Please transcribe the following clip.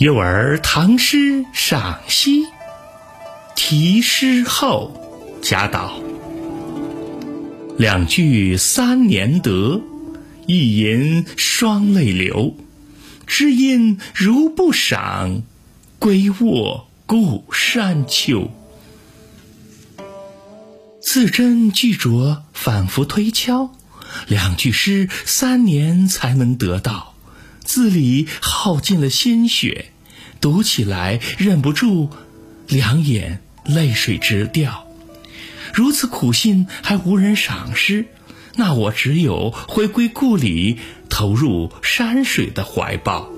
幼儿唐诗赏析题诗后贾岛两句三年得一吟双泪流知音如不赏归卧故山秋字斟句酌，反复推敲，两句诗三年才能得到。字里耗尽了心血，读起来忍不住两眼泪水直掉。如此苦心还无人赏识，那我只有回归故里，投入山水的怀抱。